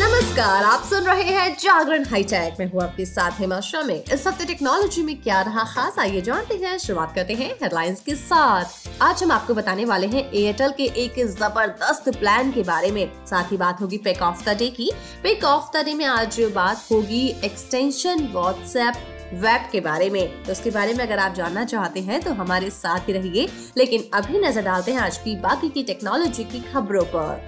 नमस्कार, आप सुन रहे हैं जागरण हाईटेक। में हूँ आपके साथ हेमा शामी इस हफ़्ते टेक्नोलॉजी में क्या रहा खास, आइए जानते हैं। शुरुआत करते हैं हेडलाइंस के साथ। आज हम आपको बताने वाले हैं एयरटेल के एक ज़बरदस्त प्लान के बारे में। साथ ही बात होगी पेक ऑफ़ द डे की। पेक ऑफ़ द डे में आज बात होगी एक्सटेंशन व्हाट्सएप वेब के बारे में। तो उसके बारे में अगर आप जानना चाहते हैं तो हमारे साथ ही रहिए। लेकिन अभी नज़र डालते हैं आज की बाकी की टेक्नोलॉजी की खबरों पर।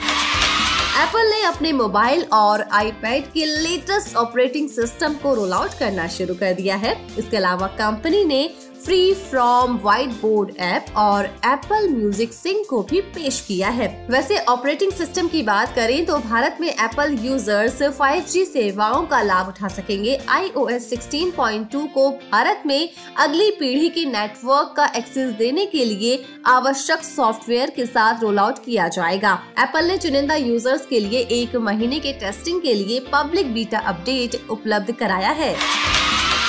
एप्पल ने अपने मोबाइल और आईपैड के लेटेस्ट ऑपरेटिंग सिस्टम को रोल आउट करना शुरू कर दिया है। इसके अलावा कंपनी ने free from whiteboard app और एप्पल म्यूज़िक सिंह को भी पेश किया है। वैसे ऑपरेटिंग सिस्टम की बात करें तो भारत में एप्पल यूज़र्स 5G सेवाओं का लाभ उठा सकेंगे। iOS 16.2 को भारत में अगली पीढ़ी के नेटवर्क का एक्सेस देने के लिए आवश्यक सॉफ्टवेयर के साथ रोल आउट किया जाएगा। एप्पल ने चुनिंदा यूज़र्स के लिए एक महीने के टेस्टिंग के लिए पब्लिक बीटा अपडेट उपलब्ध कराया है।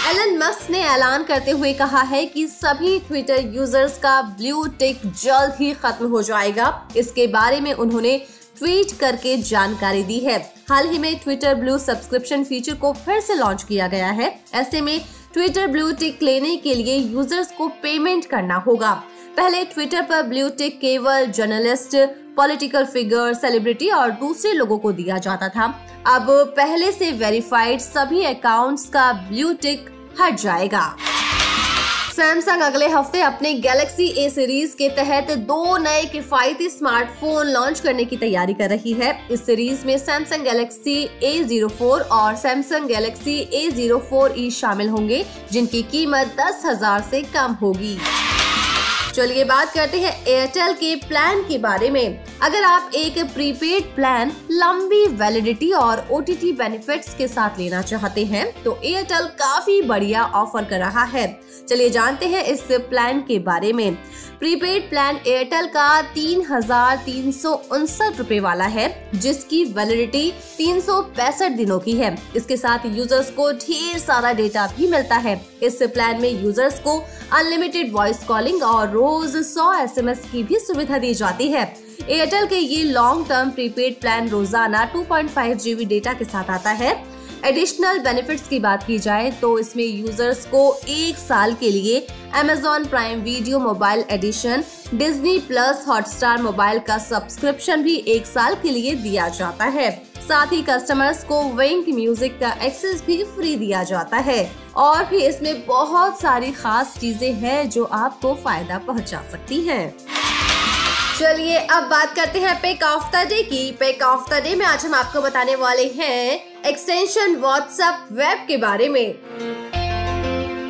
एलन मस्क ने ऐलान करते हुए कहा है कि सभी ट्विटर यूज़र्स का ब्लू टिक जल्द ही खत्म हो जाएगा। इसके बारे में उन्होंने ट्वीट करके जानकारी दी है। हाल ही में ट्विटर ब्लू सब्सक्रिप्शन फीचर को फिर से लॉन्च किया गया है। ऐसे में ट्विटर ब्लू टिक लेने के लिए यूज़र्स को पेमेंट करना होगा। पहले ट्विटर पर ब्लू टिक केवल जर्नलिस्ट पॉलिटिकल फिगर सेलिब्रिटी और दूसरे लोगों को दिया जाता था। अब पहले से वेरीफाइड सभी अकाउंट्स का ब्लू टिक हट जाएगा। सैमसंग अगले हफ़्ते अपने गैलेक्सी ए सीरीज़ के तहत दो नए किफायती स्मार्टफ़ोन लॉन्च करने की तैयारी कर रही है। इस सीरीज़ में Samsung Galaxy A zero four और Samsung Galaxy A zero four E शामिल होंगे, जिनकी कीमत दस हज़ार से कम होगी। चलिए बात करते हैं एयरटेल के प्लान के बारे में। अगर आप एक प्रीपेड प्लान लंबी वैलिडिटी और ओ बेनिफिट्स के साथ लेना चाहते हैं तो एयरटेल काफ़ी बढ़िया ऑफ़र कर रहा है। चलिए जानते हैं इस प्लान के बारे में। प्रीपेड प्लान एयरटेल का तीन हज़ार तीन सौ उनसठ रूपए वाला है, जिसकी वैलिडिटी तीन सौ पैंसठ दिनों की है। इसके साथ यूज़र्स को ढेर सारा डेटा भी मिलता है। इस प्लान में यूज़र्स को अनलिमिटेड वॉइस कॉलिंग और रोज सौ एसएमएस की भी सुविधा दी जाती है। एयरटेल के ये लॉन्ग टर्म प्रीपेड प्लान रोज़ाना 2.5 जीबी डेटा के साथ आता है। एडिशनल बेनिफिट्स की बात की जाए तो इसमें यूज़र्स को एक साल के लिए Amazon prime video mobile edition Disney plus Hotstar mobile का सब्सक्रिप्शन भी एक साल के लिए दिया जाता है। साथ ही कस्टमर्स को विंक म्यूज़िक का एक्सेस भी फ्री दिया जाता है। और भी इसमें बहुत सारी खास चीज़ें हैं जो आपको फ़ायदा पहुँचा सकती हैं। चलिए अब बात करते हैं पेक ऑफ़ द डे की। पेक ऑफ़ द डे में आज हम आपको बताने वाले हैं एक्सटेंशन व्हाट्सएप वेब के बारे में।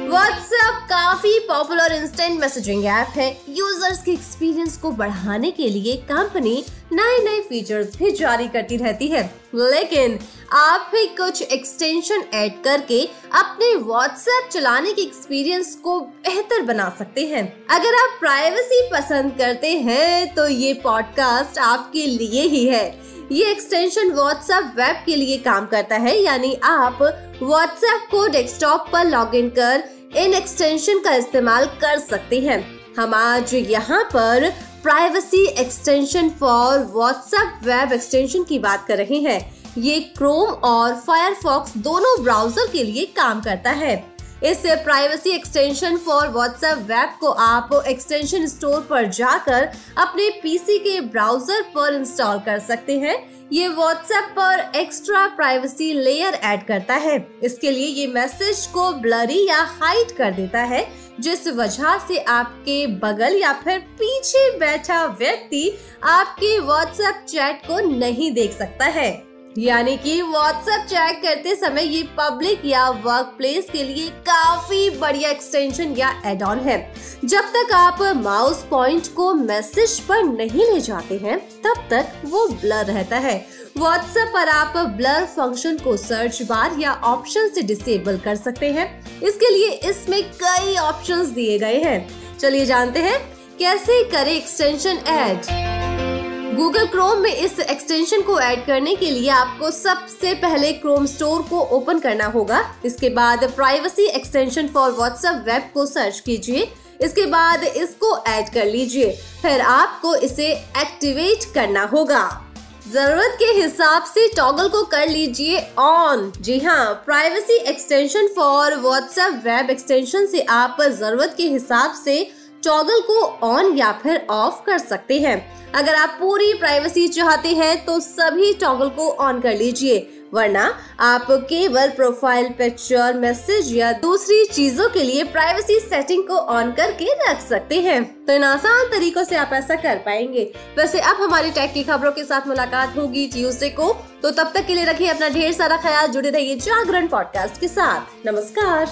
व्हाट्सएप काफ़ी पॉपुलर इंस्टेंट मैसेजिंग ऐप है। यूज़र्स के एक्सपीरियंस को बढ़ाने के लिए कंपनी नए नए फीचर्स भी जारी करती रहती है। लेकिन आप भी कुछ एक्सटेंशन ऐड करके अपने व्हाट्सएप चलाने के एक्सपीरियंस को बेहतर बना सकते हैं। अगर आप प्राइवेसी पसंद करते हैं तो ये पॉडकास्ट आपके लिए ही है। ये एक्सटेंशन व्हाट्सएप वेब के लिए काम करता है, यानी आप व्हाट्सएप को डेस्कटॉप पर लॉगिन कर इन एक्सटेंशन का इस्तेमाल कर सकते हैं। हम आज यहाँ पर privacy extension for WhatsApp web extension की बात कर रहे हैं। ये क्रोम और फायरफॉक्स दोनों ब्राउज़र के लिए काम करता है। इस privacy extension for WhatsApp web को आप एक्सटेंशन स्टोर पर जाकर अपने पीसी के ब्राउज़र पर इंस्टॉल कर सकते हैं। ये व्हाट्सएप पर एक्स्ट्रा प्राइवेसी लेयर ऐड करता है। इसके लिए ये मैसेज को ब्लरी या हाइड कर देता है, जिस वजह से आपके बगल या फिर पीछे बैठा व्यक्ति आपके व्हाट्सएप चैट को नहीं देख सकता है। यानी कि व्हाट्सएप चेक करते समय ये पब्लिक या वर्क प्लेस के लिए काफ़ी बढ़िया एक्सटेंशन या एड ऑन है। जब तक आप माउस पॉइंट को मैसेज पर नहीं ले जाते हैं, तब तक वो ब्लर रहता है। व्हाट्सएप पर आप ब्लर फ़ंक्शन को सर्च बार या ऑप्शन से डिसेबल कर सकते हैं। इसके लिए इसमें कई ऑप्शंस दिए गए हैं। चलिए जानते हैं कैसे करें एक्सटेंशन ऐड गूगल क्रोम में इस एक्सटेंशन को ऐड करने के लिए आपको सबसे पहले क्रोम स्टोर को ओपन करना होगा। इसके बाद privacy extension for WhatsApp web को सर्च कीजिए। इसके बाद इसको ऐड कर लीजिए। फिर आपको इसे एक्टिवेट करना होगा। ज़रूरत के हिसाब से टॉगल को कर लीजिए ऑन जी हाँ privacy extension for WhatsApp web extension से आप ज़रूरत के हिसाब से टॉगल को ऑन या फिर ऑफ़ कर सकते हैं। अगर आप पूरी प्राइवेसी चाहते हैं तो सभी टॉगल को ऑन कर लीजिए। वरना आप केवल प्रोफ़ाइल पिक्चर मैसेज या दूसरी चीज़ों के लिए प्राइवेसी सेटिंग को ऑन करके रख सकते हैं। तो इन आसान तरीकों से आप ऐसा कर पाएँगे। वैसे अब हमारी टैग की खबरों के साथ मुलाकात होगी ट्यूसडे को। तो तब तक के लिए रखिए अपना ढेर सारा ख्याल, जुड़े रहिए जागरण पॉडकास्ट के साथ। नमस्कार।